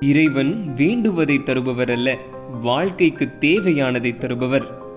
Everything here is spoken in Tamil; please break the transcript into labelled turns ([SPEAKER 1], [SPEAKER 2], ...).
[SPEAKER 1] இறைவன் வேண்டுவதை தருபவர் அல்ல வாழ்க்கைக்கு தேவையானதை தருபவர்.